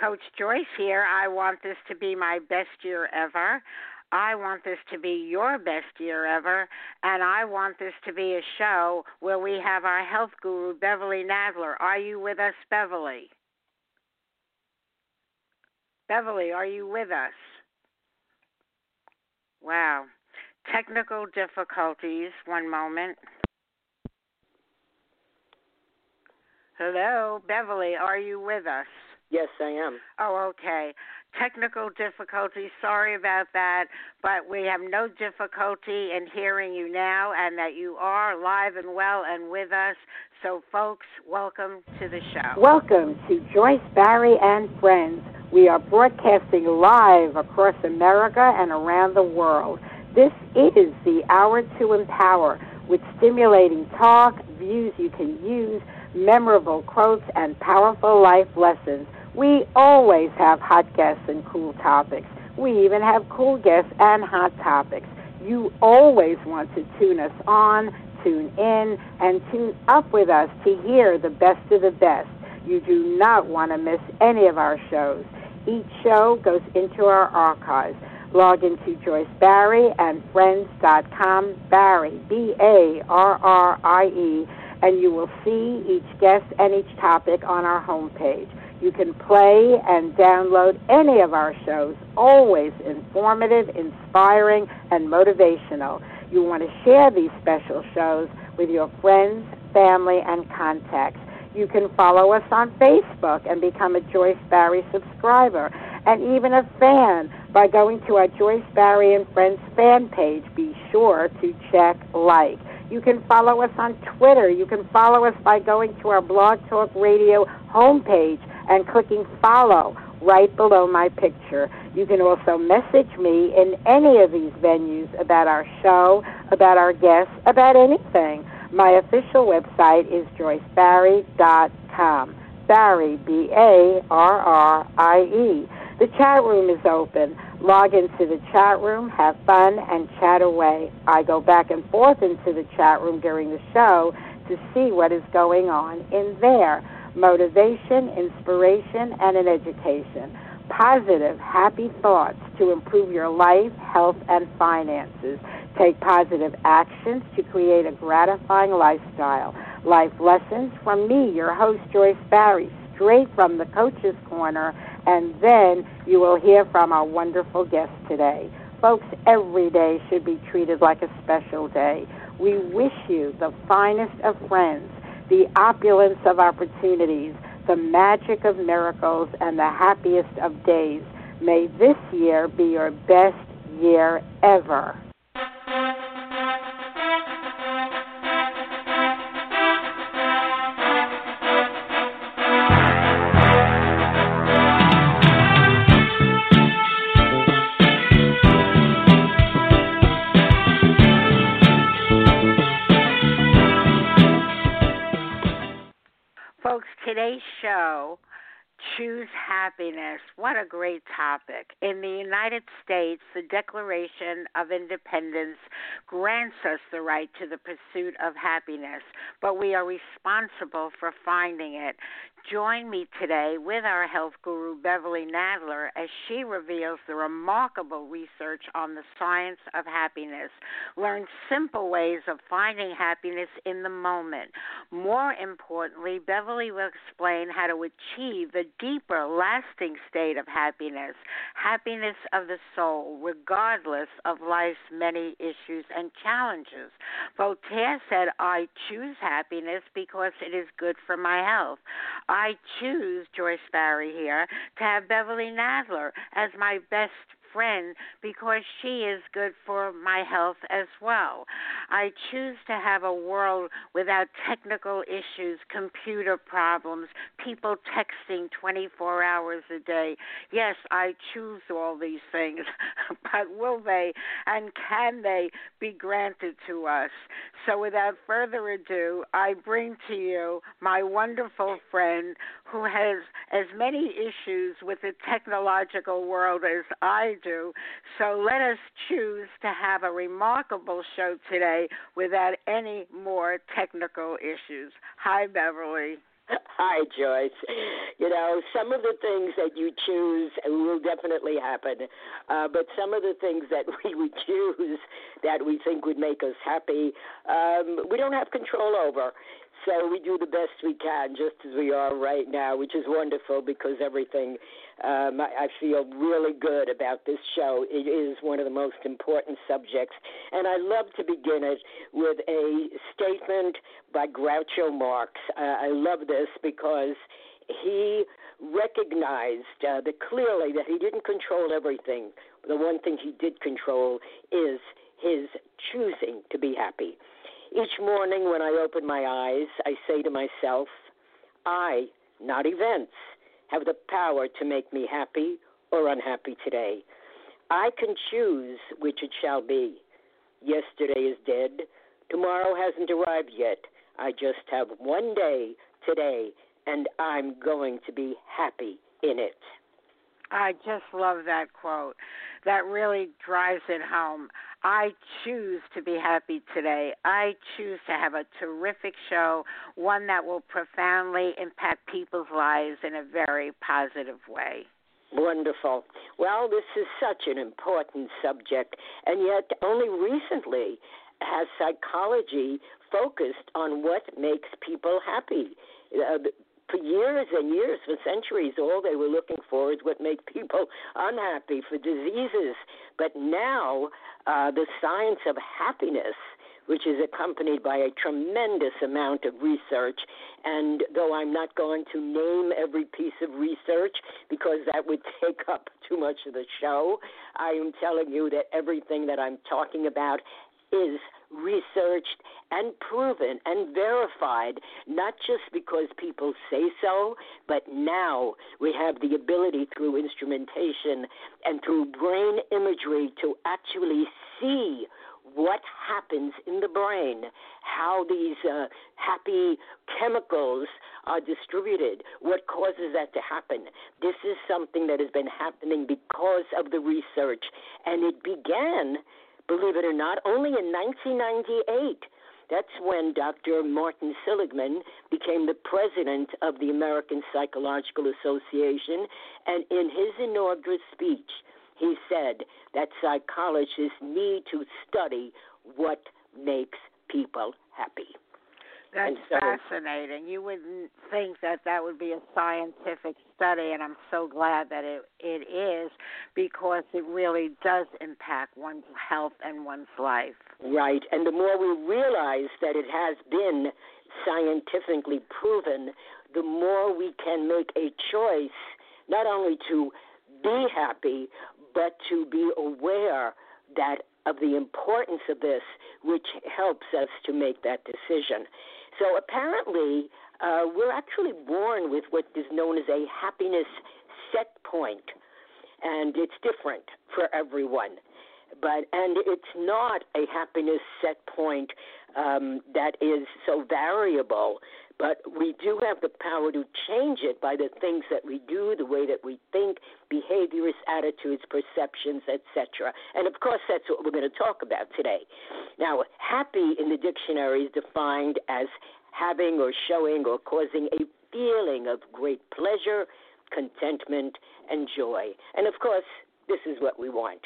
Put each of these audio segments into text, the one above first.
Coach Joyce here. I want this to be my best year ever. I want this to be your best year ever, and I want this to be a show where we have our health guru, Beverly Nadler. Are you with us, Beverly? Beverly, are you with us? Wow. Technical difficulties. One moment. Hello, Beverly, are you with us? Yes, I am. Oh, okay. Technical difficulties. Sorry about that, but we have no difficulty in hearing you now, and that you are live and well and with us. So, folks, welcome to the show. Welcome to Joyce Barrie and Friends. We are broadcasting live across America and around the world. This is the Hour to Empower with stimulating talk, views you can use, memorable quotes, and powerful life lessons. We always have hot guests and cool topics. We even have cool guests and hot topics. You always want to tune us on, tune in, and tune up with us to hear the best of the best. You do not want to miss any of our shows. Each show goes into our archives. Log into Joyce Barrie and Friends.com, Barrie, B A R R I E, and you will see each guest and each topic on our homepage. You can play and download any of our shows, always informative, inspiring, and motivational. You want to share these special shows with your friends, family, and contacts. You can follow us on Facebook and become a Joyce Barrie subscriber and even a fan by going to our Joyce Barrie and Friends fan page. Be sure to check like. You can follow us on Twitter. You can follow us by going to our Blog Talk Radio homepage and clicking follow right below my picture. You can also message me in any of these venues about our show, about our guests, about anything. My official website is joycebarrie.com. Barrie, B A R R I E. The chat room is open. Log into the chat room, have fun, and chat away. I go back and forth into the chat room during the show to see what is going on in there motivation, inspiration, and an education. Positive, happy thoughts to improve your life, health, and finances. Take positive actions to create a gratifying lifestyle. Life lessons from me, your host, Joyce Barrie, straight from the Coach's Corner, and then you will hear from our wonderful guest today. Folks, every day should be treated like a special day. We wish you the finest of friends the opulence of opportunities, the magic of miracles, and the happiest of days. May this year be your best year ever. Today's show, Choose Happiness. What a great topic. In the United States, the Declaration of Independence grants us the right to the pursuit of happiness, but we are responsible for finding it. Join me today with our health guru, Beverly Nadler, as she reveals the remarkable research on the science of happiness. Learn simple ways of finding happiness in the moment. More importantly, Beverly will explain how to achieve the deeper, lasting state of happiness, happiness of the soul, regardless of life's many issues and challenges. Voltaire said, I choose happiness because it is good for my health. I choose, Joyce Barrie here, to have Beverly Nadler as my best friend because she is good for my health as well. I choose to have a world without technical issues, computer problems, people texting 24 hours a day. Yes, I choose all these things, but will they and can they be granted to us? So without further ado, I bring to you my wonderful friend who has as many issues with the technological world as I do. So let us choose to have a remarkable show today without any more technical issues. Hi, Beverly. Hi, Joyce. You know, some of the things that you choose will definitely happen, uh, but some of the things that we would choose that we think would make us happy, um, we don't have control over. So we do the best we can, just as we are right now, which is wonderful because everything. Um, I, I feel really good about this show. It is one of the most important subjects, and I love to begin it with a statement by Groucho Marx. Uh, I love this because he recognized uh, that clearly that he didn't control everything. The one thing he did control is his choosing to be happy. Each morning when I open my eyes, I say to myself, I, not events, have the power to make me happy or unhappy today. I can choose which it shall be. Yesterday is dead. Tomorrow hasn't arrived yet. I just have one day today, and I'm going to be happy in it. I just love that quote. That really drives it home. I choose to be happy today. I choose to have a terrific show, one that will profoundly impact people's lives in a very positive way. Wonderful. Well, this is such an important subject, and yet only recently has psychology focused on what makes people happy. Uh, for years and years, for centuries, all they were looking for is what makes people unhappy for diseases. But now, uh, the science of happiness, which is accompanied by a tremendous amount of research, and though I'm not going to name every piece of research because that would take up too much of the show, I am telling you that everything that I'm talking about is researched and proven and verified, not just because people say so, but now we have the ability through instrumentation and through brain imagery to actually see what happens in the brain, how these uh, happy chemicals are distributed, what causes that to happen. This is something that has been happening because of the research, and it began believe it or not, only in 1998. That's when Dr. Martin Seligman became the president of the American Psychological Association, and in his inaugural speech, he said that psychologists need to study what makes people happy. That's so, fascinating. You wouldn't think that that would be a scientific study, and I'm so glad that it it is because it really does impact one's health and one's life. Right, and the more we realize that it has been scientifically proven, the more we can make a choice not only to be happy, but to be aware that of the importance of this, which helps us to make that decision. So apparently, uh, we're actually born with what is known as a happiness set point, and it's different for everyone. But and it's not a happiness set point um, that is so variable but we do have the power to change it by the things that we do, the way that we think, behaviors, attitudes, perceptions, etc. And of course, that's what we're going to talk about today. Now, happy in the dictionary is defined as having or showing or causing a feeling of great pleasure, contentment, and joy. And of course, this is what we want.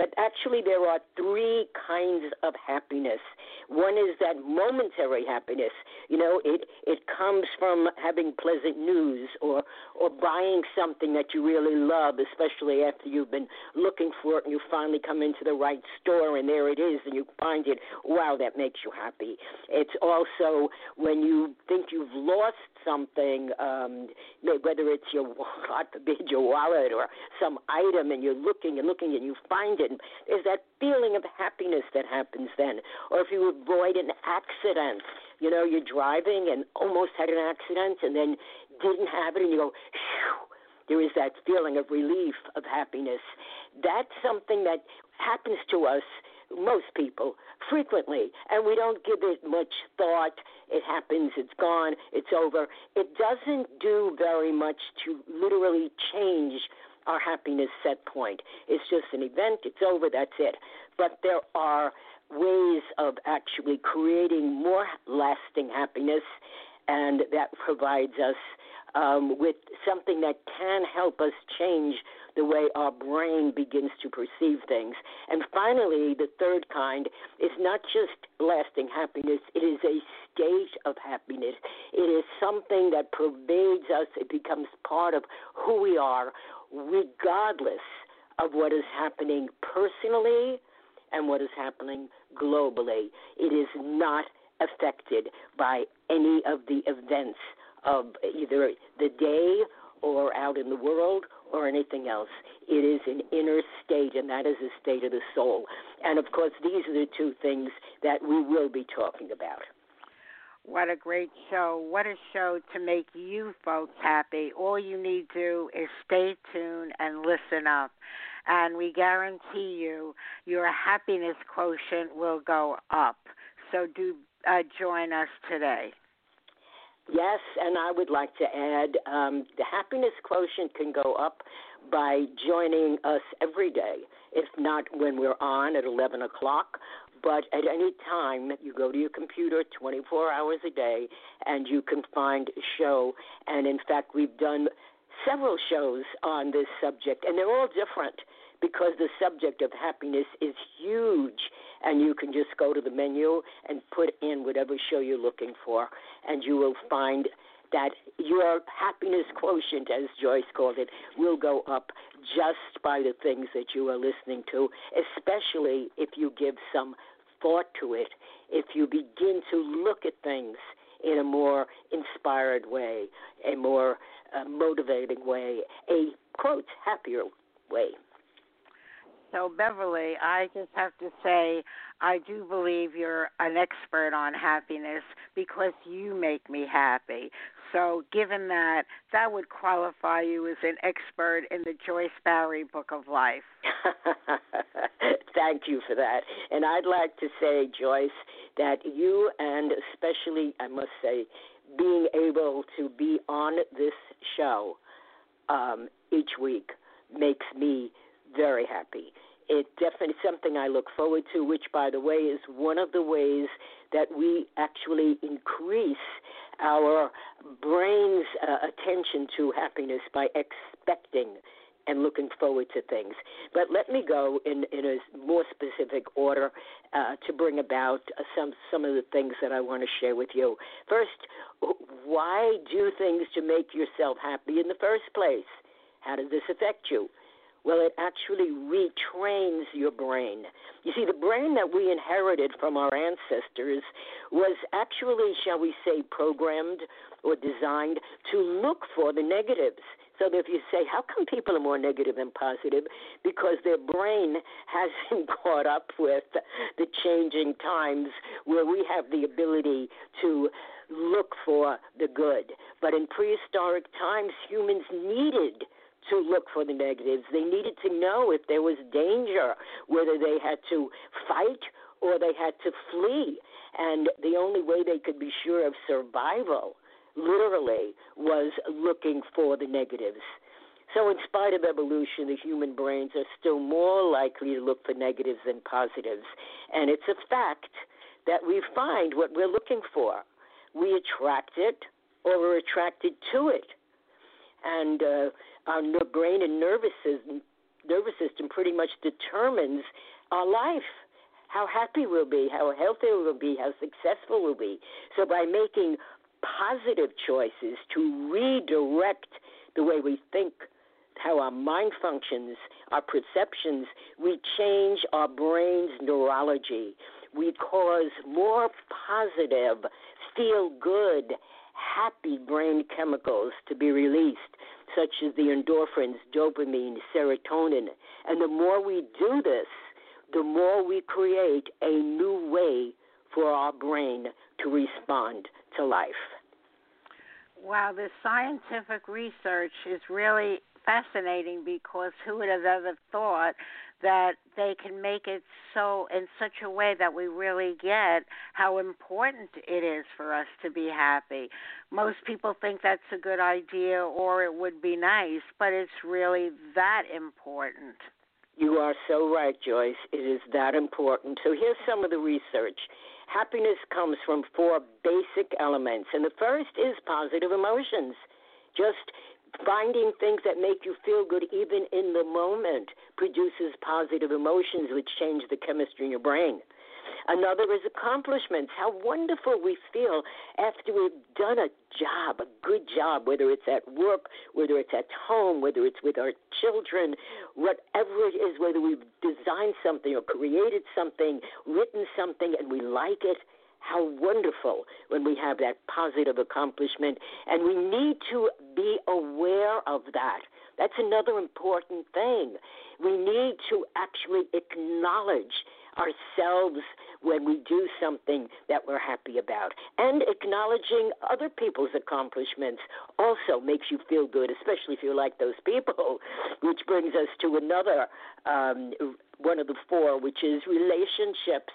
But actually, there are three kinds of happiness. One is that momentary happiness. You know, it it comes from having pleasant news or or buying something that you really love, especially after you've been looking for it and you finally come into the right store and there it is and you find it. Wow, that makes you happy. It's also when you think you've lost something, um, whether it's your God forbid your wallet or some item, and you're looking and looking and you find it. And there's that feeling of happiness that happens then. Or if you avoid an accident, you know, you're driving and almost had an accident, and then didn't have it, and you go, Phew, there is that feeling of relief, of happiness. That's something that happens to us most people frequently, and we don't give it much thought. It happens, it's gone, it's over. It doesn't do very much to literally change our happiness set point. It's just an event, it's over, that's it. But there are ways of actually creating more lasting happiness, and that provides us um, with something that can help us change the way our brain begins to perceive things. And finally, the third kind is not just lasting happiness, it is a state of happiness. It is something that pervades us, it becomes part of who we are, regardless of what is happening personally and what is happening globally. It is not affected by any of the events of either the day or out in the world or anything else. It is an inner state, and that is a state of the soul. And of course, these are the two things that we will be talking about. What a great show. What a show to make you folks happy. All you need to do is stay tuned and listen up. And we guarantee you your happiness quotient will go up. So do uh, join us today. Yes, and I would like to add um, the happiness quotient can go up by joining us every day, if not when we're on at 11 o'clock. But at any time, you go to your computer 24 hours a day and you can find a show. And in fact, we've done several shows on this subject, and they're all different because the subject of happiness is huge and you can just go to the menu and put in whatever show you're looking for and you will find that your happiness quotient, as Joyce called it, will go up just by the things that you are listening to, especially if you give some thought to it, if you begin to look at things in a more inspired way, a more uh, motivating way, a quote, happier way. So, Beverly, I just have to say, I do believe you're an expert on happiness because you make me happy. So, given that, that would qualify you as an expert in the Joyce Barrie Book of Life. Thank you for that. And I'd like to say, Joyce, that you and especially, I must say, being able to be on this show um, each week makes me very happy. It's definitely something I look forward to, which, by the way, is one of the ways that we actually increase our brain's uh, attention to happiness by expecting and looking forward to things. But let me go in, in a more specific order uh, to bring about uh, some some of the things that I want to share with you. First, why do things to make yourself happy in the first place? How does this affect you? Well, it actually retrains your brain. You see, the brain that we inherited from our ancestors was actually, shall we say, programmed or designed to look for the negatives. So if you say, how come people are more negative than positive? Because their brain hasn't caught up with the changing times where we have the ability to look for the good. But in prehistoric times, humans needed to look for the negatives. They needed to know if there was danger, whether they had to fight or they had to flee. And the only way they could be sure of survival, literally, was looking for the negatives. So, in spite of evolution, the human brains are still more likely to look for negatives than positives. And it's a fact that we find what we're looking for. We attract it, or we're attracted to it. And uh, our brain and nervous system, nervous system pretty much determines our life, how happy we'll be, how healthy we'll be, how successful we'll be. So by making positive choices to redirect the way we think, how our mind functions, our perceptions, we change our brain's neurology. We cause more positive, feel good, happy brain chemicals to be released, such as the endorphins, dopamine, serotonin. And the more we do this, the more we create a new way for our brain to respond to life. Wow, this scientific research is really fascinating because who would have ever thought that they can make it so in such a way that we really get how important it is for us to be happy. Most people think that's a good idea or it would be nice, but it's really that important. You are so right, Joyce. It is that important. So here's some of the research. Happiness comes from four basic elements, and the first is positive emotions. Just finding things that make you feel good even in the moment produces positive emotions which change the chemistry in your brain. Another is accomplishments. How wonderful we feel after we've done a job, a good job, whether it's at work, whether it's at home, whether it's with our children, whatever it is, whether we've designed something or created something, written something, and we like it. How wonderful when we have that positive accomplishment. And we need to be aware of that. That's another important thing. We need to actually acknowledge ourselves when we do something that we're happy about. And acknowledging other people's accomplishments also makes you feel good, especially if you like those people, which brings us to another um, one of the four, which is relationships.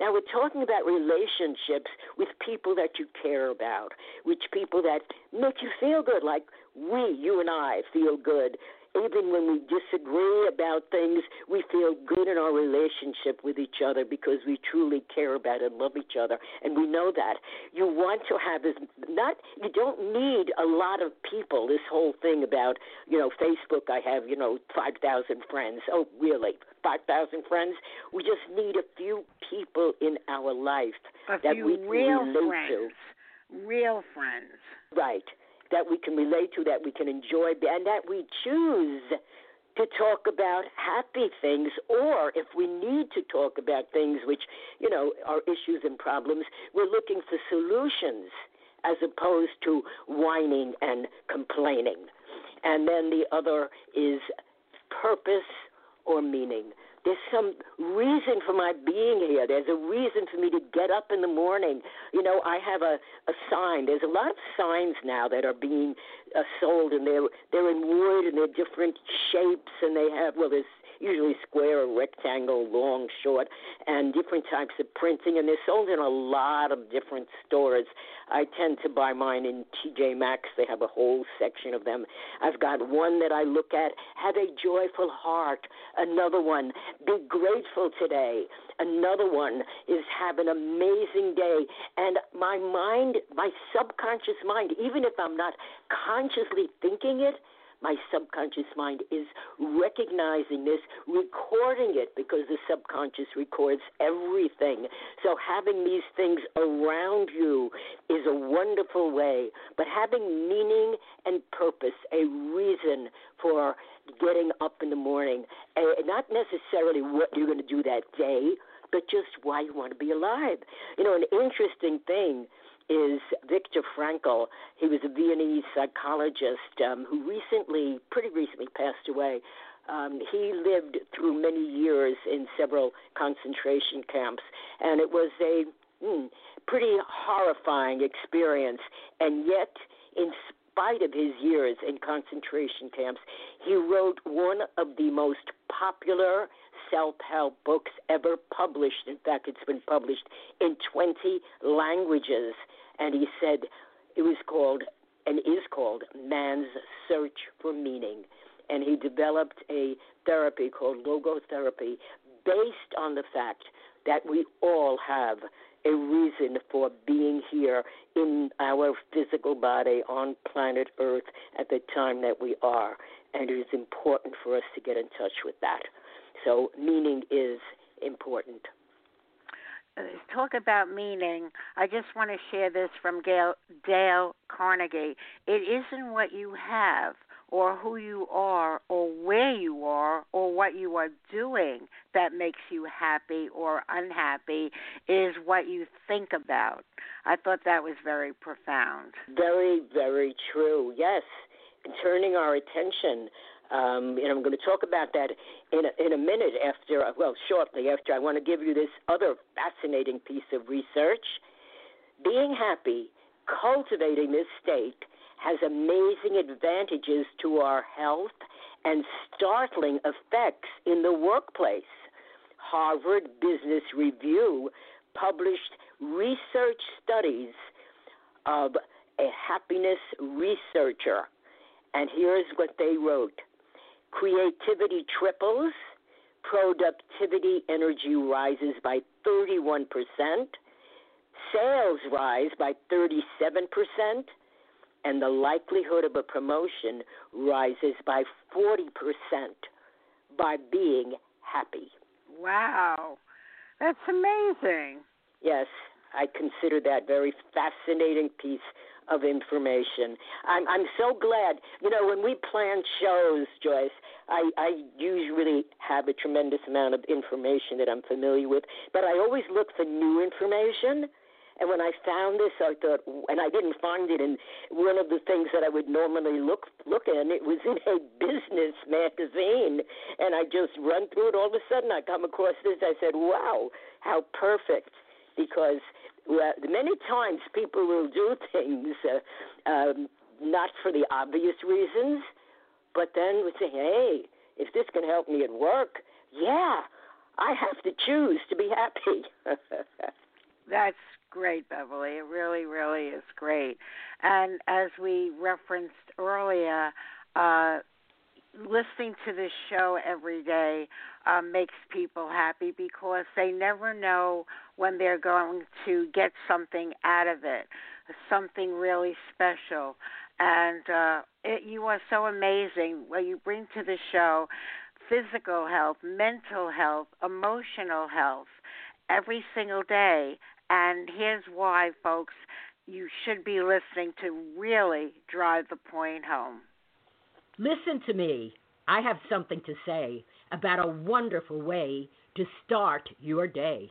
Now, we're talking about relationships with people that you care about, which people that make you feel good, like we, you and I, feel good even when we disagree about things, we feel good in our relationship with each other because we truly care about and love each other, and we know that. You want to have this not you don't need a lot of people. This whole thing about you know Facebook, I have you know five thousand friends. Oh, really? Five thousand friends? We just need a few people in our life a that we can real relate friends. Real friends. Right that we can relate to, that we can enjoy, and that we choose to talk about happy things, or if we need to talk about things which, you know, are issues and problems, we're looking for solutions as opposed to whining and complaining. And then the other is purpose or meaning. There's some reason for my being here. There's a reason for me to get up in the morning. You know, I have a, a sign. There's a lot of signs now that are being uh, sold, and they're they're in wood and they're different shapes, and they have well, there's usually square or rectangle, long, short, and different types of printing. And they're sold in a lot of different stores. I tend to buy mine in TJ Maxx. They have a whole section of them. I've got one that I look at, have a joyful heart. Another one, be grateful today. Another one is have an amazing day. And my mind, my subconscious mind, even if I'm not consciously thinking it, my subconscious mind is recognizing this, recording it because the subconscious records everything. So having these things around you is a wonderful way. But having meaning and purpose, a reason for getting up in the morning, eh, not necessarily what you're going to do that day, but just why you want to be alive. You know, an interesting thing is Viktor Frankl. He was a Viennese psychologist um, who recently, pretty recently, passed away. Um, he lived through many years in several concentration camps, and it was a mm, pretty horrifying experience. And yet, in spite of his years in concentration camps, he wrote one of the most popular self help books ever published. In fact, it's been published in 20 languages and he said it was called and is called Man's Search for Meaning. And he developed a therapy called logotherapy based on the fact that we all have a reason for being here in our physical body on planet Earth at the time that we are. And it is important for us to get in touch with that. So, meaning is important. Uh, talk about meaning. I just want to share this from Gail, Dale Carnegie. It isn't what you have or who you are or where you are or what you are doing that makes you happy or unhappy is what you think about. I thought that was very profound. Very, very true. Yes. Turning our attention um, and I'm going to talk about that in a, in a minute after, well, shortly after. I want to give you this other fascinating piece of research. Being happy, cultivating this state, has amazing advantages to our health and startling effects in the workplace. Harvard Business Review published research studies of a happiness researcher. And here's what they wrote creativity triples, productivity energy rises by 31%, sales rise by 37%, and the likelihood of a promotion rises by 40% by being happy. Wow. That's amazing. Yes, I consider that very fascinating piece of information. I'm I'm so glad. You know, when we plan shows, Joyce, I I usually have a tremendous amount of information that I'm familiar with, but I always look for new information. And when I found this, I thought, and I didn't find it in one of the things that I would normally look look in. It was in a business magazine, and I just run through it. All of a sudden, I come across this. I said, "Wow, how perfect!" Because well, many times people will do things uh, um, not for the obvious reasons, but then we say, hey, if this can help me at work, yeah, I have to choose to be happy. That's great, Beverly. It really, really is great. And as we referenced earlier, uh, listening to this show every day um, makes people happy because they never know when they're going to get something out of it, something really special. And uh, it, you are so amazing. What you bring to the show physical health, mental health, emotional health every single day. And here's why, folks, you should be listening to really drive the point home. Listen to me. I have something to say about a wonderful way to start your day.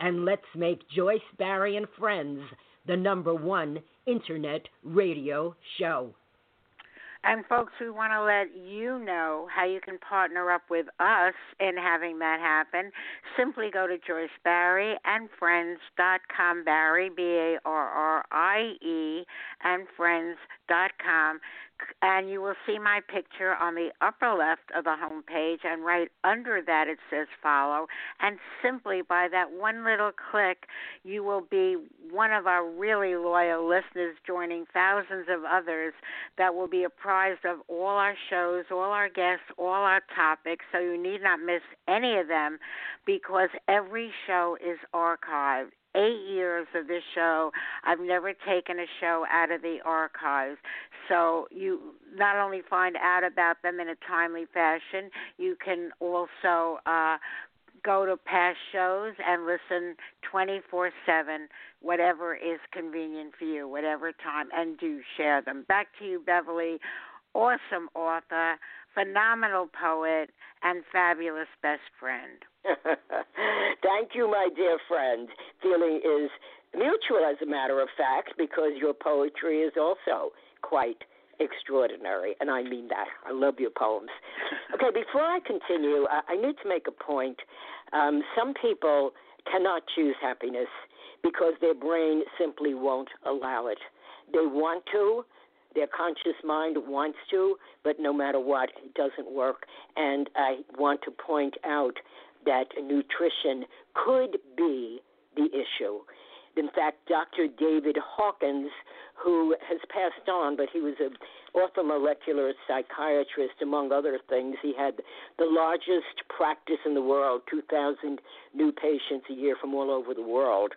And let's make Joyce Barrie and Friends the number one internet radio show. And folks, we want to let you know how you can partner up with us in having that happen. Simply go to Joyce Barrie and Barrie, B A R R I E, friends.com and you will see my picture on the upper left of the home page and right under that it says follow and simply by that one little click you will be one of our really loyal listeners joining thousands of others that will be apprised of all our shows all our guests all our topics so you need not miss any of them because every show is archived eight years of this show, I've never taken a show out of the archives. So you not only find out about them in a timely fashion, you can also uh, go to past shows and listen 24 7, whatever is convenient for you, whatever time, and do share them. Back to you, Beverly. Awesome author, phenomenal poet, and fabulous best friend. Thank you, my dear friend. Feeling is mutual, as a matter of fact, because your poetry is also quite extraordinary, and I mean that. I love your poems. Okay, before I continue, I, I need to make a point. Um, some people cannot choose happiness because their brain simply won't allow it. They want to, their conscious mind wants to, but no matter what, it doesn't work. And I want to point out that nutrition could be the issue. In fact, Dr. David Hawkins, who has passed on, but he was an orthomolecular psychiatrist, among other things. He had the largest practice in the world, 2,000 new patients a year from all over the world.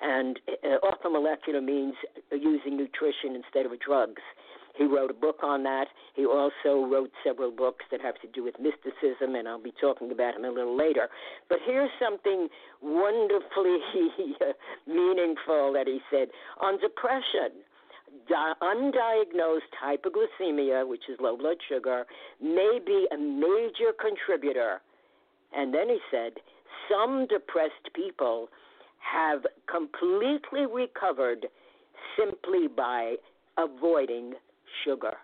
And uh, orthomolecular means using nutrition instead of drugs. He wrote a book on that. He also wrote several books that have to do with mysticism, and I'll be talking about him a little later. But here's something wonderfully meaningful that he said on depression. Di- undiagnosed hypoglycemia, which is low blood sugar, may be a major contributor. And then he said, some depressed people have completely recovered simply by avoiding sugar.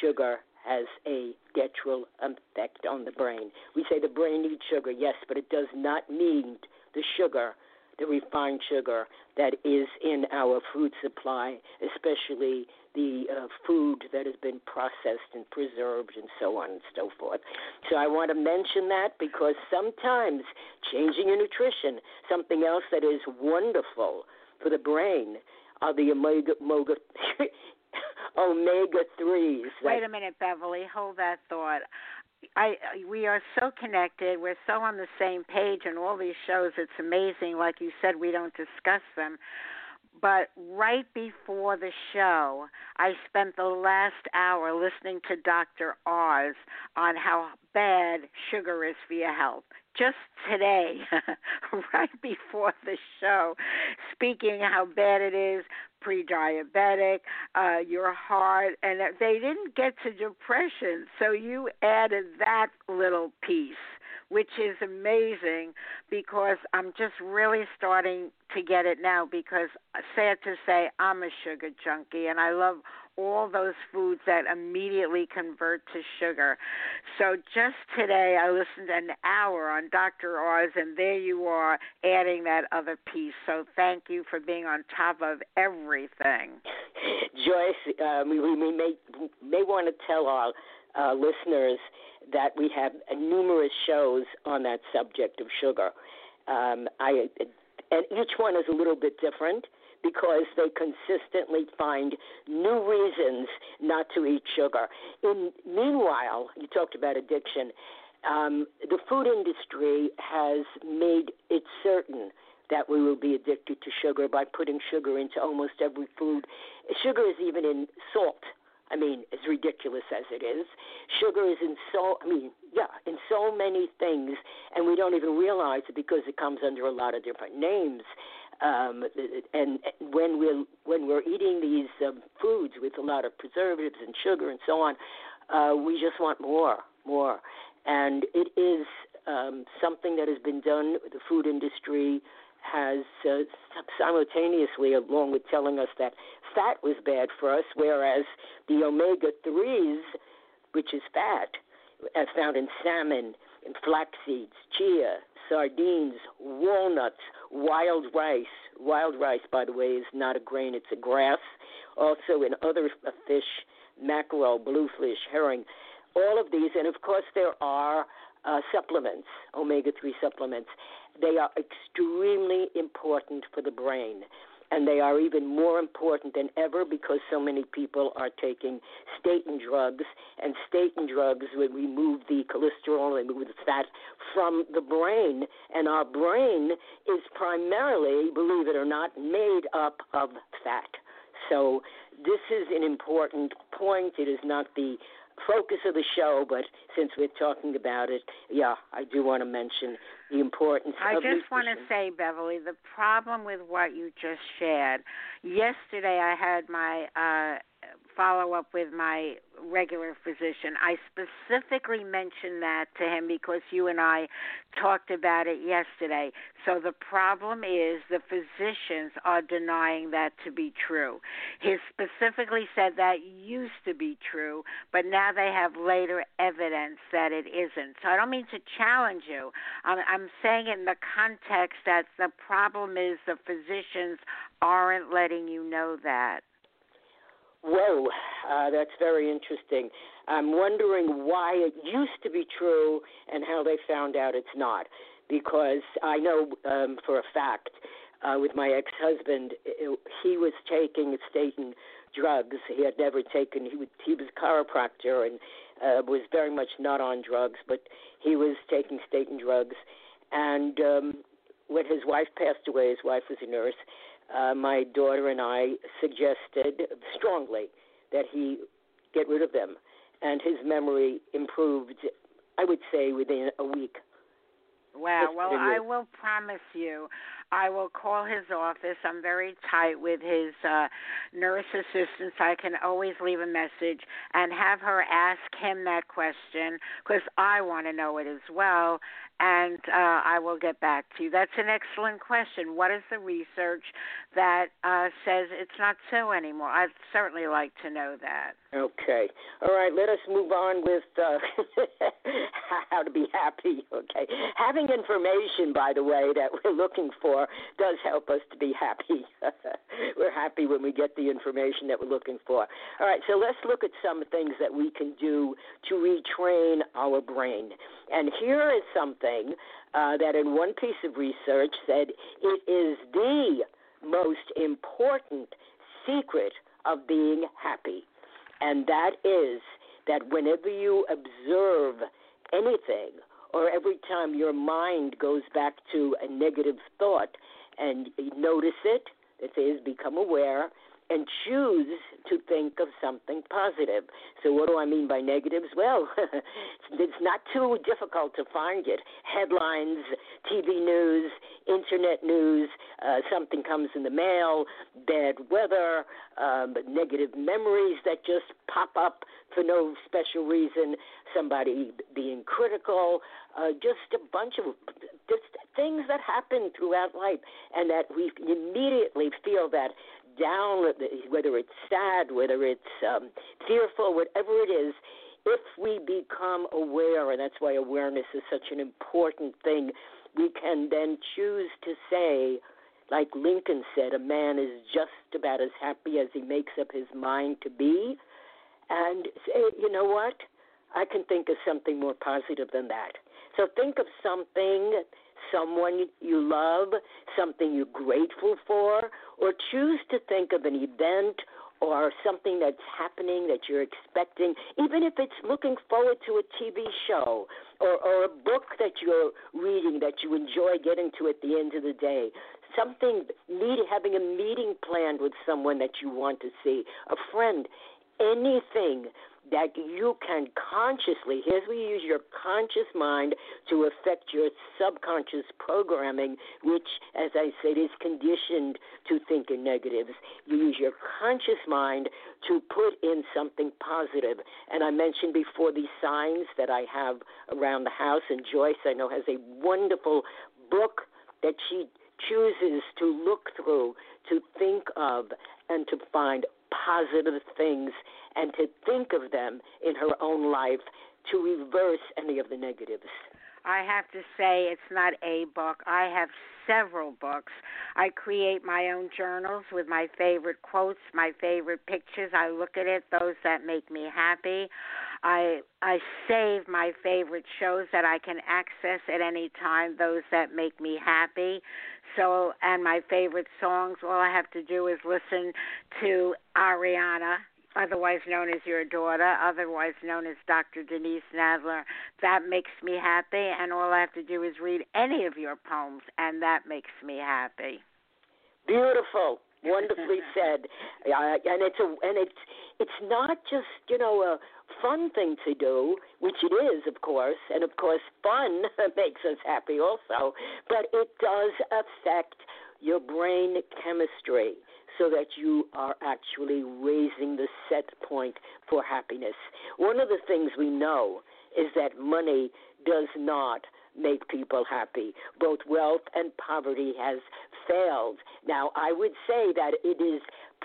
Sugar has a detrimental effect on the brain. We say the brain needs sugar, yes, but it does not need the sugar, the refined sugar that is in our food supply, especially the uh, food that has been processed and preserved and so on and so forth. So I want to mention that because sometimes changing your nutrition, something else that is wonderful for the brain, are the omega, omega omega threes. Wait a minute, Beverly. Hold that thought. I we are so connected. We're so on the same page in all these shows. It's amazing. Like you said, we don't discuss them. But right before the show, I spent the last hour listening to Dr. Oz on how bad sugar is for your health just today, right before the show, speaking how bad it is pre-diabetic, uh, your heart, and they didn't get to depression. So you added that little piece, which is amazing because I'm just really starting to get it now. Because sad to say, I'm a sugar junkie, and I love all those foods that immediately convert to sugar. So just today, I listened an hour on Dr. Oz, and there you are adding that other piece. So thank you for being on top of everything. Joyce, um, we, we may may want to tell our uh, listeners that we have numerous shows on that subject of sugar. Um, I and each one is a little bit different because they consistently find new reasons not to eat sugar. In meanwhile, you talked about addiction. Um, the food industry has made it certain that we will be addicted to sugar by putting sugar into almost every food. Sugar is even in salt. I mean, as ridiculous as it is, sugar is in so, I mean, yeah, in so many things, and we don't even realize it because it comes under a lot of different names. Um, and when we're when we're eating these um, foods with a lot of preservatives and sugar and so on, uh, we just want more, more. And it is um, something that has been done. The food industry has uh, simultaneously, along with telling us that fat was bad for us, whereas the omega threes, which is fat, as found in salmon, flax seeds, chia, sardines, walnuts, wild rice. Wild rice, by the way, is not a grain, it's a grass. Also, in other fish, mackerel, bluefish, herring, all of these. And of course, there are uh, supplements, omega 3 supplements. They are extremely important for the brain and they are even more important than ever because so many people are taking statin drugs, and statin drugs would remove the cholesterol and remove the fat from the brain, and our brain is primarily, believe it or not, made up of fat. So this is an important point. It is not the focus of the show, but since we're talking about it, yeah, I do want to mention the importance of I just want to say, Beverly, the problem with what you just shared. Yesterday, I had my uh, follow up with my regular physician. I specifically mentioned that to him because you and I talked about it yesterday. So the problem is the physicians are denying that to be true. He specifically said that used to be true, but now they have later evidence that it isn't. So I don't mean to challenge you. I'm, saying it in the context that the problem is the physicians aren't letting you know that. Whoa, uh, that's very interesting. I'm wondering why it used to be true and how they found out it's not. Because I know um, for a fact, uh, with my ex-husband, he was taking statin drugs. He had never taken. He, would, he was a chiropractor and uh, was very much not on drugs, but he was taking statin drugs. And um, when his wife passed away, his wife was a nurse uh, my daughter and I suggested strongly that he get rid of them, and his memory improved. I would say within a week. Wow. Well, I will promise you, I will call his office. I'm very tight with his uh, nurse assistant, so I can always leave a message and have her ask him that question because I want to know it as well. And uh, I will get back to you. That's an excellent question. What is the research that uh, says it's not so anymore? I'd certainly like to know that. Okay. All right. Let us move on with uh, how to be happy. Okay. Having information, by the way, that we're looking for does help us to be happy. we're happy when we get the information that we're looking for. All right. So let's look at some things that we can do to retrain our brain. And here is something uh, that, in one piece of research, said it is the most important secret of being happy. And that is that whenever you observe anything, or every time your mind goes back to a negative thought and notice it, that is, become aware, and choose to think of something positive. So, what do I mean by negatives? Well, it's not too difficult to find it. Headlines, TV news, internet news, uh, something comes in the mail, bad weather, um, negative memories that just pop up for no special reason, somebody being critical, uh, just a bunch of just things that happen throughout life, and that we immediately feel that down, whether it's sad, whether it's um, fearful, whatever it is, if we become aware, and that's why awareness is such an important thing, we can then choose to say, like Lincoln said, a man is just about as happy as he makes up his mind to be, and say, you know what? I can think of something more positive than that. So think of something someone you love, something you're grateful for, or choose to think of an event or something that's happening that you're expecting, even if it's looking forward to a TV show or, or a book that you're reading that you enjoy getting to at the end of the day. Something, meet, having a meeting planned with someone that you want to see, a friend, anything that you can consciously, here's where you use your conscious mind to affect your subconscious programming, which, as I said, is conditioned to think in negatives. You use your conscious mind to put in something positive. And I mentioned before these signs that I have around the house, and Joyce, I know, has a wonderful book that she chooses to look through, to think of, and to find positive things and to think of them in her own life to reverse any of the negatives. I have to say it's not a book. I have several books. I create my own journals with my favorite quotes, my favorite pictures. I look at it, those that make me happy. I I save my favorite shows that I can access at any time, those that make me happy. So, and my favorite songs, all I have to do is listen to Ariana otherwise known as your daughter, otherwise known as Dr. Denise Nadler. That makes me happy, and all I have to do is read any of your poems, and that makes me happy. Beautiful, wonderfully said. Uh, and it's a and it's it's not just you know a fun thing to do, which it is, of course, and of course fun makes us happy also, but it does affect your brain chemistry so that you are actually raising the set point for happiness. One of the things we know is that money does not make people happy. Both wealth and poverty has failed. Now, I would say that it is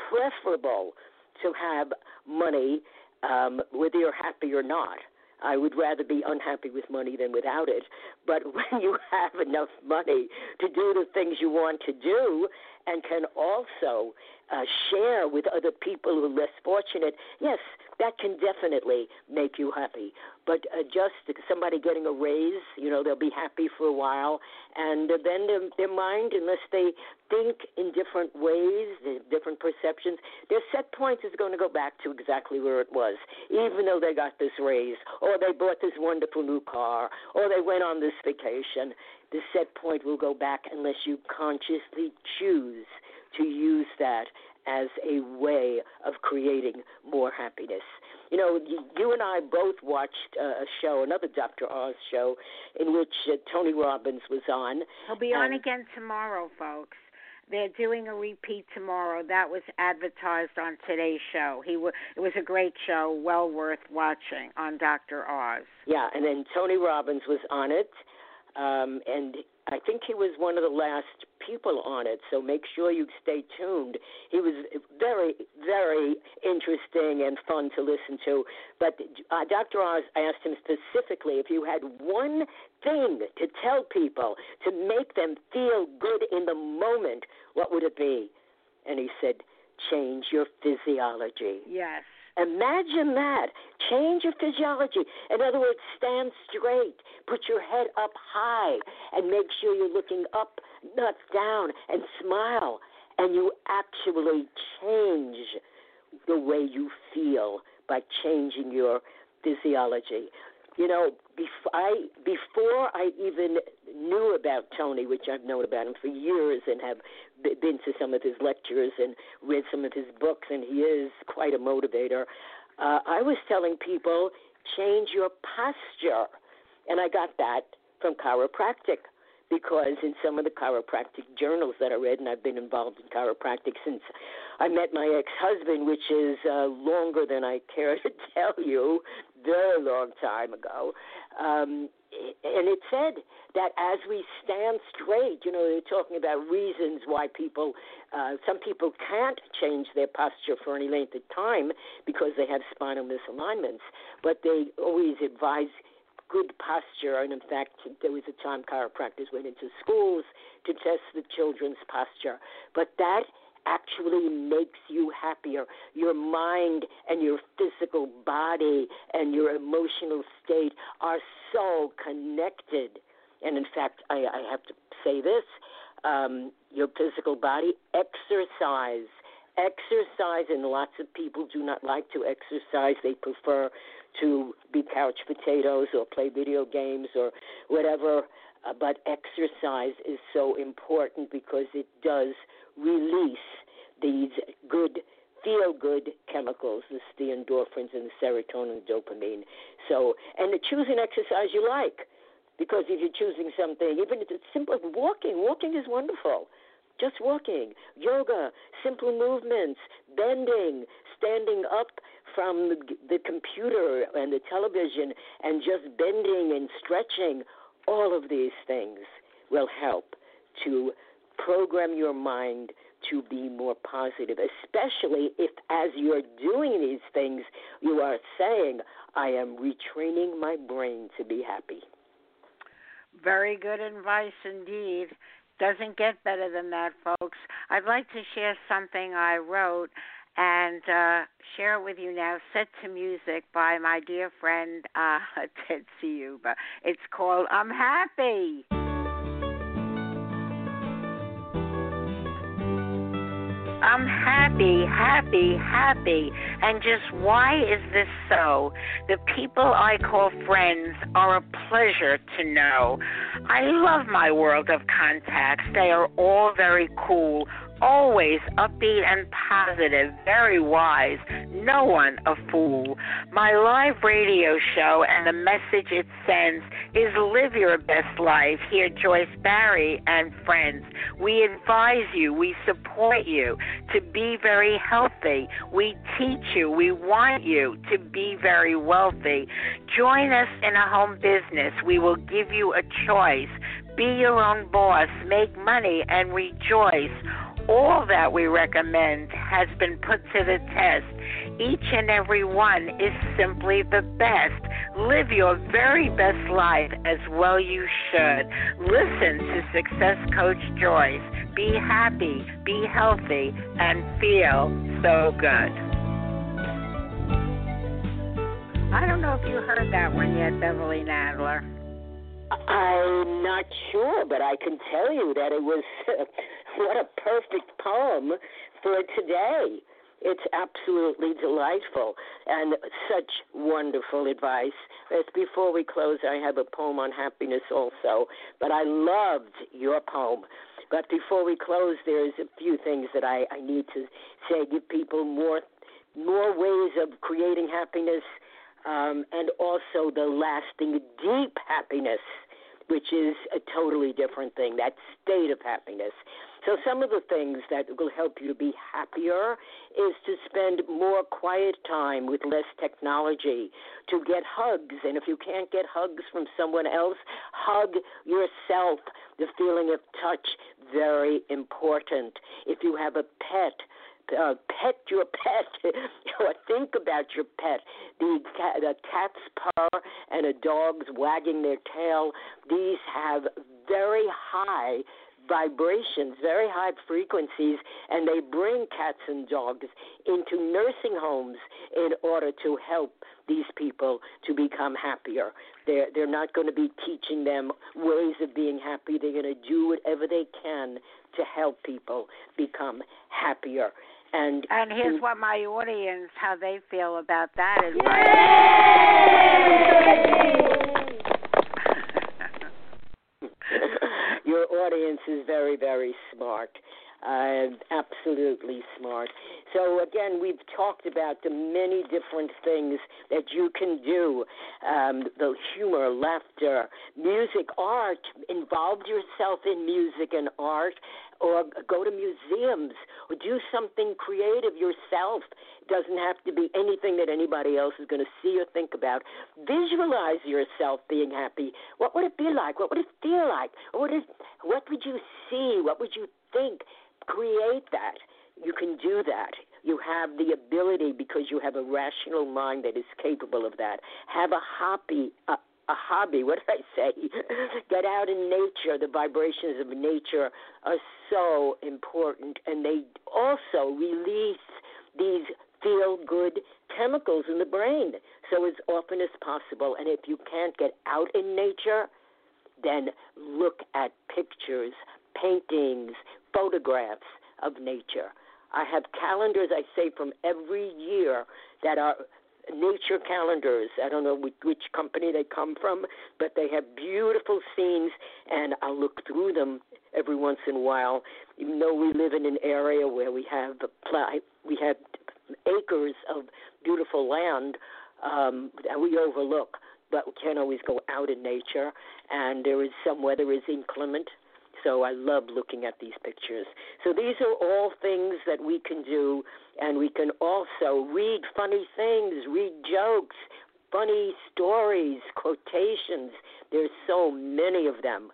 preferable to have money um, whether you're happy or not. I would rather be unhappy with money than without it. But when you have enough money to do the things you want to do and can also uh, share with other people who are less fortunate, yes, that can definitely make you happy. But uh, just somebody getting a raise, you know, they'll be happy for a while, and then their, their mind, unless they think in different ways, different perceptions, their set point is going to go back to exactly where it was, even though they got this raise, or they bought this wonderful new car, or they went on this vacation. The set point will go back unless you consciously choose to use that as a way of creating more happiness. You know, you and I both watched uh, a show, another Dr. Oz show, in which uh, Tony Robbins was on. He'll be on again tomorrow, folks. They're doing a repeat tomorrow. That was advertised on today's show. He w- it was a great show, well worth watching on Dr. Oz. Yeah, and then Tony Robbins was on it, um, and I think he was one of the last people on it, so make sure you stay tuned. He was very, very interesting and fun to listen to. But uh, Dr. Oz asked him specifically if you had one thing to tell people to make them feel good in the moment, what would it be? And he said, change your physiology. Yes. Imagine that. Change your physiology. In other words, stand straight. Put your head up high and make sure you're looking up, not down, and smile. And you actually change the way you feel by changing your physiology. You know, before I, before I even knew about Tony, which I've known about him for years and have been to some of his lectures and read some of his books, and he is quite a motivator. Uh, I was telling people change your posture, and I got that from chiropractic because in some of the chiropractic journals that I read, and I've been involved in chiropractic since I met my ex-husband, which is uh, longer than I care to tell you, very long time ago. Um, and it said that as we stand straight, you know, they're talking about reasons why people, uh, some people can't change their posture for any length of time because they have spinal misalignments, but they always advise good posture. And in fact, there was a time chiropractors went into schools to test the children's posture. But that actually makes you happier. Your mind and your physical body and your emotional state are so connected. And in fact, I, I have to say this um, your physical body, exercise. Exercise, and lots of people do not like to exercise. They prefer to be couch potatoes or play video games or whatever. Uh, but exercise is so important because it does release these good feel good chemicals, this, the endorphins and the serotonin and dopamine. So, and choose an exercise you like, because if you're choosing something, even if it's simple, walking, walking is wonderful. Just walking, yoga, simple movements, bending, standing up from the, the computer and the television, and just bending and stretching. All of these things will help to program your mind to be more positive, especially if, as you're doing these things, you are saying, I am retraining my brain to be happy. Very good advice indeed. Doesn't get better than that, folks. I'd like to share something I wrote and uh, share it with you now, set to music by my dear friend uh, Ted But It's called I'm Happy. I'm happy, happy, happy. And just why is this so? The people I call friends are a pleasure to know. I love my world of contacts. They are all very cool, always upbeat and positive, very wise, no one a fool. My live radio show and the message it sends is live your best life. Here, Joyce Barrie and friends. We advise you, we support you to be very healthy. We teach you, we want you to be very wealthy. Join us in a home business. We will give you a choice. Be your own boss, make money, and rejoice all that we recommend has been put to the test. Each and every one is simply the best. Live your very best life as well you should. Listen to Success Coach Joyce. Be happy, be healthy, and feel so good. I don't know if you heard that one yet, Beverly Nadler. I'm not sure, but I can tell you that it was what a perfect poem for today. It's absolutely delightful and such wonderful advice. As before we close, I have a poem on happiness also, but I loved your poem. But before we close, there's a few things that I, I need to say. Give people more more ways of creating happiness, um, and also the lasting, deep happiness, which is a totally different thing. That state of happiness. So, some of the things that will help you to be happier is to spend more quiet time with less technology, to get hugs. And if you can't get hugs from someone else, hug yourself. The feeling of touch, very important. If you have a pet, uh, pet your pet or think about your pet. The, the cat's purr and a dog's wagging their tail, these have very high vibrations, very high frequencies, and they bring cats and dogs into nursing homes in order to help these people to become happier. They're they're not going to be teaching them ways of being happy. They're going to do whatever they can to help people become happier. And and here's to, what my audience how they feel about that is Your audience is very very smart. Uh, absolutely smart. So again, we've talked about the many different things that you can do: um, the humor, laughter, music, art. Involve yourself in music and art, or go to museums, or do something creative yourself. It doesn't have to be anything that anybody else is going to see or think about. Visualize yourself being happy. What would it be like? What would it feel like? What would, what would you see? What would you think? create that. You can do that. You have the ability because you have a rational mind that is capable of that. Have a hobby, a, a hobby. What did I say? Get out in nature. The vibrations of nature are so important, and they also release these feel good chemicals in the brain. So as often as possible. And if you can't get out in nature, then look at pictures, paintings, photographs of nature. I have calendars, I say, from every year that are nature calendars. I don't know which, company they come from, but they have beautiful scenes, and I'll look through them every once in a while. Even though we live in an area where we have we have acres of beautiful land um, that we overlook, but we can't always go out in nature. And there is some weather is inclement, so I love looking at these pictures. So these are all things that we can do, and we can also read funny things, read jokes, funny stories, quotations. There's so many of them.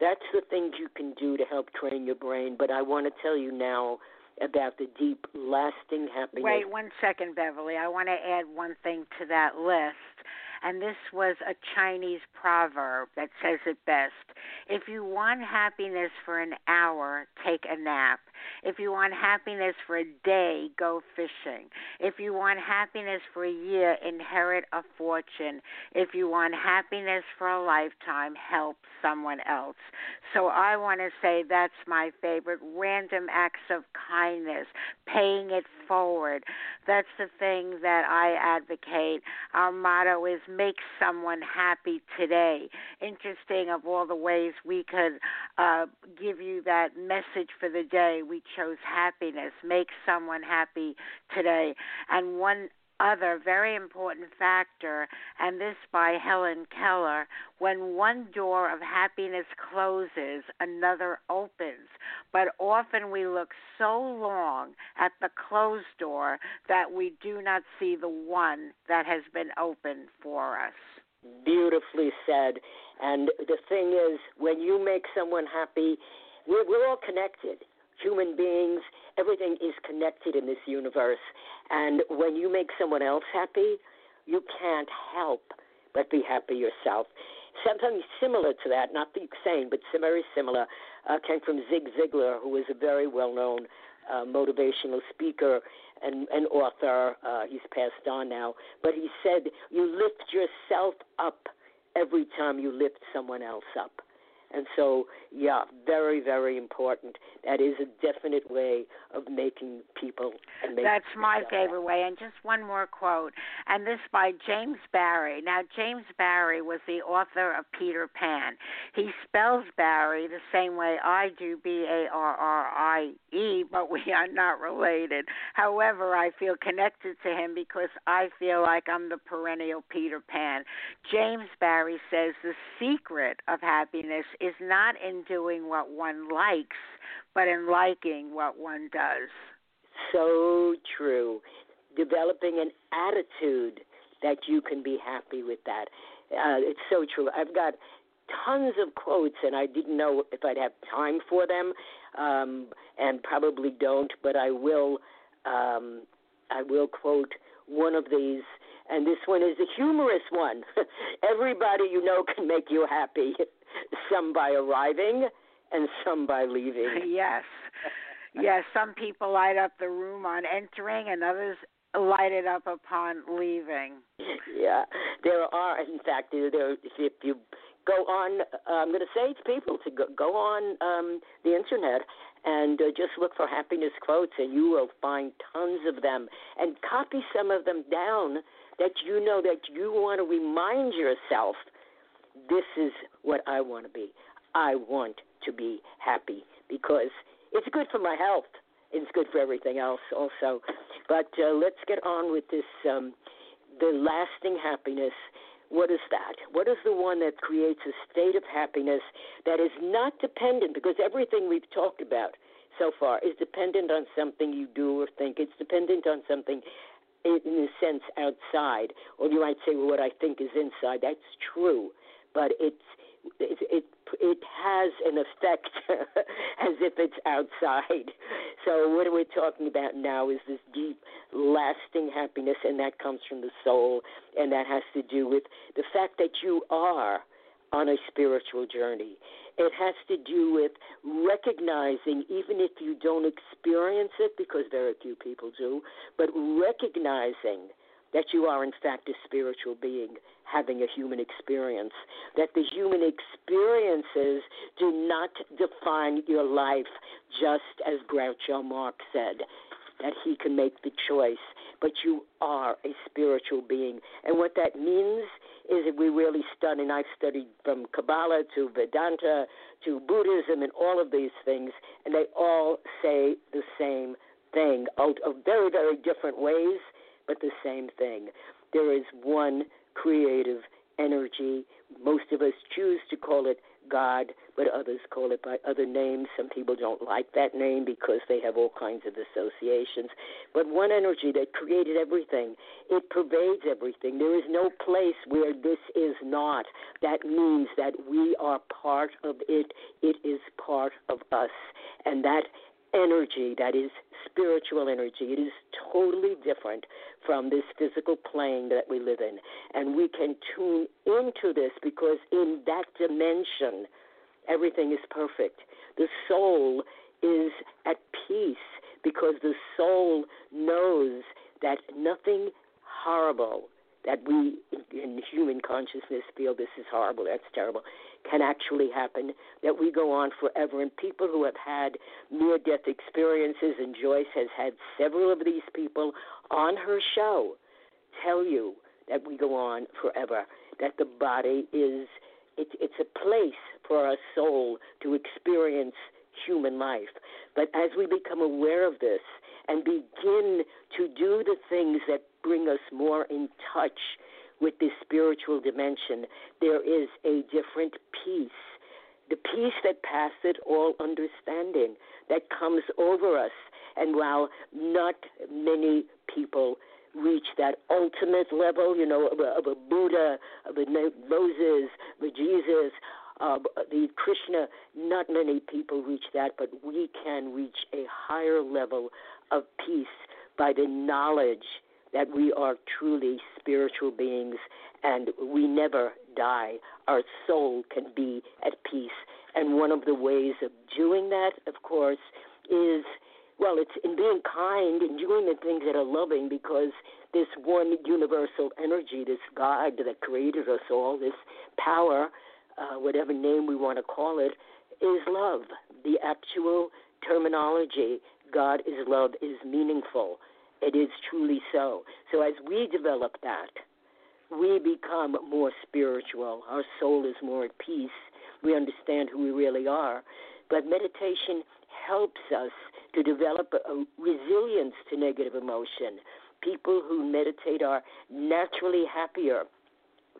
That's the things you can do to help train your brain. But I want to tell you now about the deep, lasting happiness. Wait one second, Beverly. I want to add one thing to that list And this was a Chinese proverb that says it best. If you want happiness for an hour, take a nap. If you want happiness for a day, go fishing. If you want happiness for a year, inherit a fortune. If you want happiness for a lifetime, help someone else. So I want to say that's my favorite random acts of kindness, paying it forward. That's the thing that I advocate. Our motto is make someone happy today. Interesting of all the ways we could uh, give you that message for the day. We chose happiness. Make someone happy today. And one other very important factor, and this by Helen Keller when one door of happiness closes, another opens. But often we look so long at the closed door that we do not see the one that has been opened for us. Beautifully said. And the thing is, when you make someone happy, we're, we're all connected human beings, everything is connected in this universe. And when you make someone else happy, you can't help but be happy yourself. Something similar to that, not the same, but very similar, uh, came from Zig Ziglar, who was a very well known uh, motivational speaker and, and author. Uh, he's passed on now. But he said, You lift yourself up every time you lift someone else up. And so, yeah, very, very important. That is a definite way of making people. Making That's my favorite way. And just one more quote, and this by James Barrie. Now, James Barrie was the author of Peter Pan. He spells Barrie the same way I do, B A R R I E, but we are not related. However, I feel connected to him because I feel like I'm the perennial Peter Pan. James Barrie says the secret of happiness is not in doing what one likes, but in liking what one does. So true. Developing an attitude that you can be happy with that. Uh, it's so true. I've got tons of quotes, and I didn't know if I'd have time for them, um, and probably don't, but I will. Um, I will quote one of these, and this one is a humorous one. Everybody you know can make you happy. some by arriving and some by leaving. yes. Yes, some people light up the room on entering and others light it up upon leaving. Yeah, there are, in fact, there. If you go on, uh, I'm going to say to people to go, go on um, the internet and uh, just look for happiness quotes, and you will find tons of them. And copy some of them down that you know that you want to remind yourself this is what I want to be. I want to be happy because it's good for my health. It's good for everything else also. But uh, let's get on with this. Um, the lasting happiness. What is that? What is the one that creates a state of happiness that is not dependent? Because everything we've talked about so far is dependent on something you do or think. It's dependent on something in a sense outside, or you might say, well, what I think is inside. That's true but it's it it, it has an effect as if it's outside. So what we're talking about now is this deep, lasting happiness, and that comes from the soul, and that has to do with the fact that you are on a spiritual journey. It has to do with recognizing, even if you don't experience it, because very few people do, but recognizing that you are, in fact, a spiritual being having a human experience, that the human experiences do not define your life, just as Groucho Marx said, that he can make the choice, but you are a spiritual being. And what that means is that we really study, and I've studied from Kabbalah to Vedanta to Buddhism and all of these things, and they all say the same thing, out of very, very different ways, but the same thing. There is one creative energy. Most of us choose to call it God, but others call it by other names. Some people don't like that name because they have all kinds of associations. But one energy that created everything, it pervades everything. There is no place where this is not. That means that we are part of it, it is part of us. And that energy that is spiritual energy. It is totally different from this physical plane that we live in. And we can tune into this because in that dimension, everything is perfect. The soul is at peace because the soul knows that nothing horrible that we in human consciousness feel this is horrible, that's terrible, can actually happen, that we go on forever. And people who have had near death experiences, and Joyce has had several of these people on her show, tell you that we go on forever, that the body is. It, it's a place for our soul to experience human life. But as we become aware of this and begin to do the things that bring us more in touch with this spiritual dimension, there is a different peace. The peace that passeth all understanding that comes over us. And while not many people reach that ultimate level, you know, of a, of a Buddha, of a Moses, of a Jesus, uh, the Krishna, not many people reach that, but we can reach a higher level of peace by the knowledge that we are truly spiritual beings and we never die. Our soul can be at peace. And one of the ways of doing that, of course, is well, it's in being kind and doing the things that are loving because this one universal energy, this God that created us all, this power, uh, whatever name we want to call it, is love. The actual terminology, God is love, is meaningful. It is truly so. So as we develop that, we become more spiritual. Our soul is more at peace. We understand who we really are. But meditation helps us to develop a resilience to negative emotion. People who meditate are naturally happier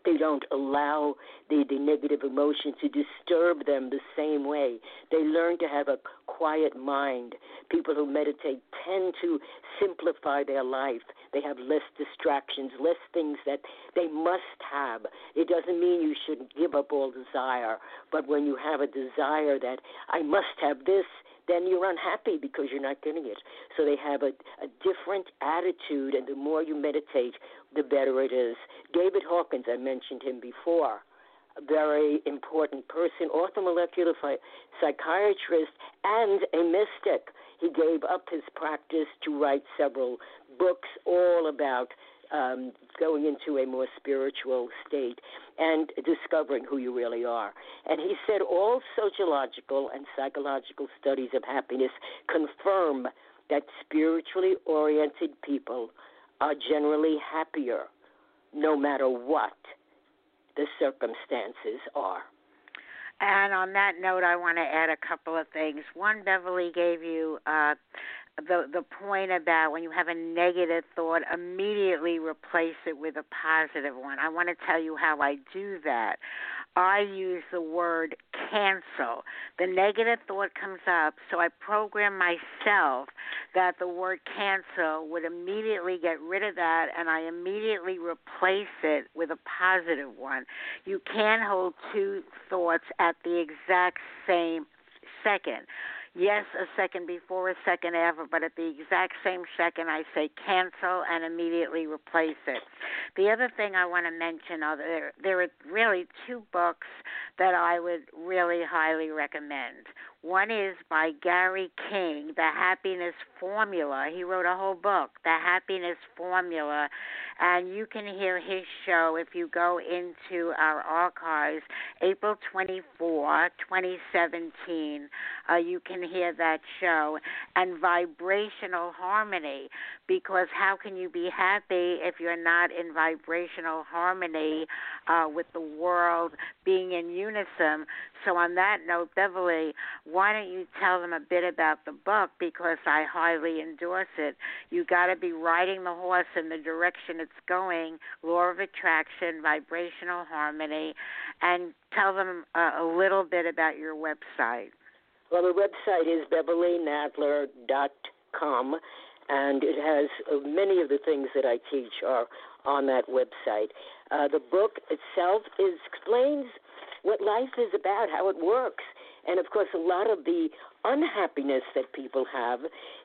they don't allow the, the negative emotion to disturb them the same way. They learn to have a quiet mind. People who meditate tend to simplify their life. They have less distractions, less things that they must have. It doesn't mean you should give up all desire, but when you have a desire that I must have this, then you're unhappy because you're not getting it. So they have a, a different attitude, and the more you meditate, the better it is. David Hawkins, I mentioned him before, very important person, orthomolecular psychiatrist, and a mystic. He gave up his practice to write several books all about um, going into a more spiritual state and discovering who you really are. And he said all sociological and psychological studies of happiness confirm that spiritually oriented people are generally happier no matter what the circumstances are. And on that note, I want to add a couple of things. One, Beverly gave you uh, the the point about when you have a negative thought, immediately replace it with a positive one. I want to tell you how I do that. I use the word cancel. The negative thought comes up, so I program myself that the word cancel would immediately get rid of that and I immediately replace it with a positive one. You can't hold two thoughts at the exact same second yes, a second before, a second after, but at the exact same second, I say cancel and immediately replace it. The other thing I want to mention are there, there are really two books that I would really highly recommend. One is by Gary King, The Happiness Formula. He wrote a whole book, The Happiness Formula, and you can hear his show if you go into our archives, April 24, 2017. Uh, you can hear that show. And vibrational harmony, because how can you be happy if you're not in vibrational harmony uh, with the world being in unison? So, on that note, Beverly, why don't you tell them a bit about the book because I highly endorse it. You got to be riding the horse in the direction it's going, law of attraction, vibrational harmony, and tell them uh, a little bit about your website. Well, the website is beverlynadler.com, and it has uh, many of the things that I teach are on that website. Uh, the book itself is, explains what life is about, how it works, And of course, a lot of the unhappiness that people have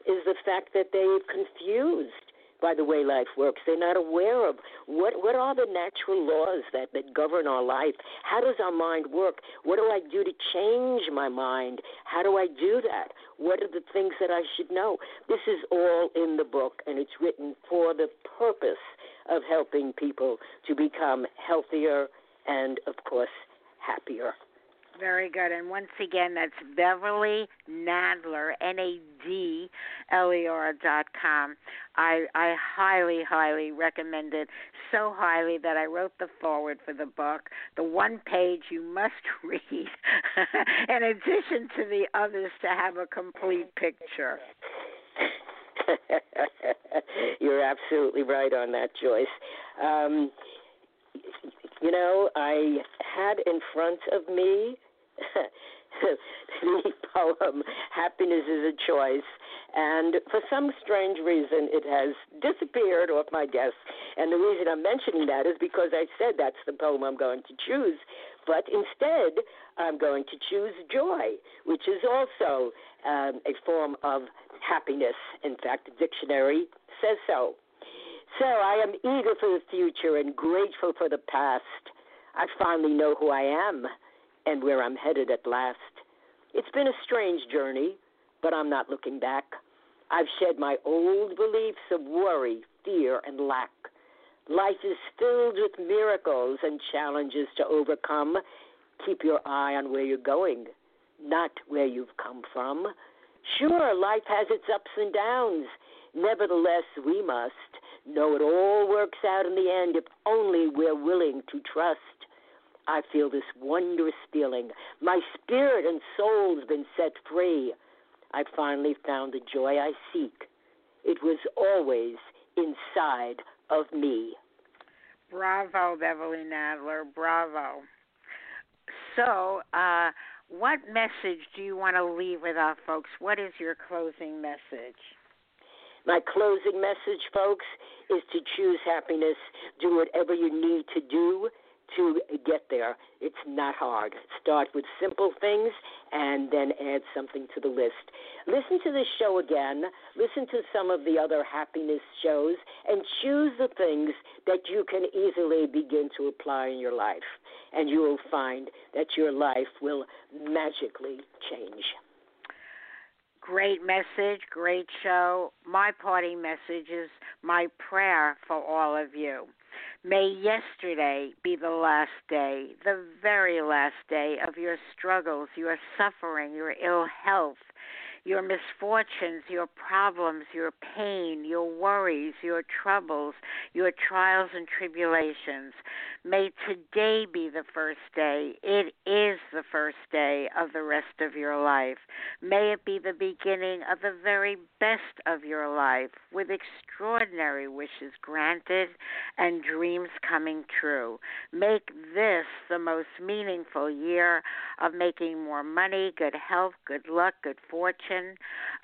is the fact that they're confused by the way life works. They're not aware of what what are the natural laws that, that govern our life. How does our mind work? What do I do to change my mind? How do I do that? What are the things that I should know? This is all in the book, and it's written for the purpose of helping people to become healthier and, of course, happier. Very good. And once again, that's Beverly Nadler, N A D L E R dot com. I I highly, highly recommend it. So highly that I wrote the foreword for the book. The one page you must read, in addition to the others, to have a complete picture. You're absolutely right on that, Joyce. Um, you know, I had in front of me the poem Happiness is a Choice, and for some strange reason it has disappeared off my desk. And the reason I'm mentioning that is because I said that's the poem I'm going to choose. But instead, I'm going to choose joy, which is also um, a form of happiness. In fact, the dictionary says so. So I am eager for the future and grateful for the past. I finally know who I am and where I'm headed at last. It's been a strange journey, but I'm not looking back. I've shed my old beliefs of worry, fear, and lack. Life is filled with miracles and challenges to overcome. Keep your eye on where you're going, not where you've come from. Sure, life has its ups and downs. Nevertheless, we must know it all works out in the end if only we're willing to trust. I feel this wondrous feeling. My spirit and soul's been set free. I finally found the joy I seek. It was always inside of me. Bravo, Beverly Nadler. Bravo. So, uh, what message do you want to leave with our folks? What is your closing message? My closing message, folks, is to choose happiness. Do whatever you need to do to get there. It's not hard. Start with simple things and then add something to the list. Listen to this show again. Listen to some of the other happiness shows and choose the things that you can easily begin to apply in your life. And you will find that your life will magically change. Great message, great show. My parting message is my prayer for all of you. May yesterday be the last day, the very last day of your struggles, your suffering, your ill health, your misfortunes, your problems, your pain, your worries, your troubles, your trials and tribulations. May today be the first day. It is the first day of the rest of your life. May it be the beginning of the very best of your life with extraordinary wishes granted and dreams coming true. Make this the most meaningful year of making more money, good health, good luck, good fortune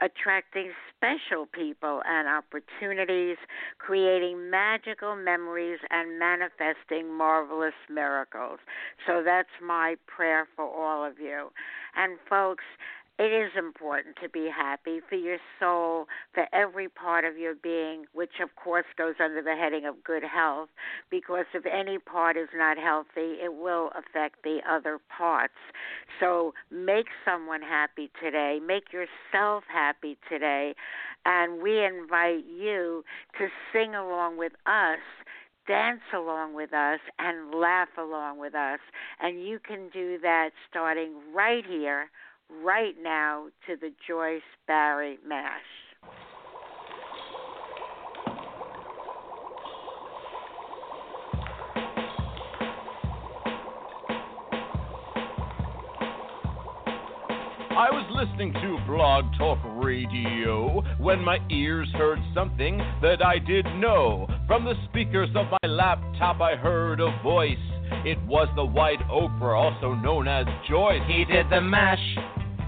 attracting special people and opportunities, creating magical memories, and manifesting marvelous miracles. So that's my prayer for all of you. And folks, it is important to be happy for your soul, for every part of your being, which of course goes under the heading of good health, because if any part is not healthy, it will affect the other parts. So make someone happy today, make yourself happy today, and we invite you to sing along with us dance along with us and laugh along with us. And you can do that starting right here right now to the Joyce Barrie Mash. I was listening to Blog Talk Radio when my ears heard something that I did know. From the speakers of my laptop, I heard a voice. It was the White Oprah, also known as Joyce. He did the mash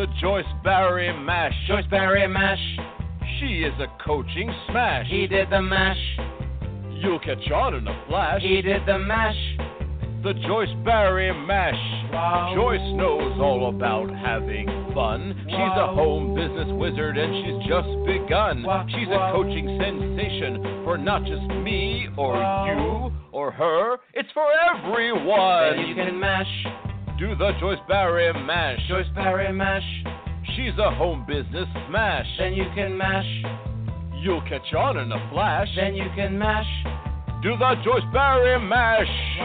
The Joyce Barrie Mash. Joyce Barrie mash. She is a coaching smash. He did the mash. You'll catch on in a flash. He did the mash. The Joyce Barrie Mash. Joyce knows all about having fun. She's a home business wizard and she's just begun. She's a coaching sensation for not just me or you or her, it's for everyone. You can mash. Do the Joyce Barrie Mash. Joyce Barrie mash. She's a home business smash. Then you can mash. You'll catch on in a flash. Then you can mash. Do the Joyce Barrie Mash.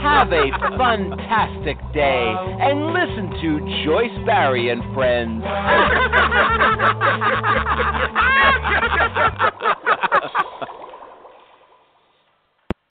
Have a fantastic day and listen to Joyce Barrie and Friends.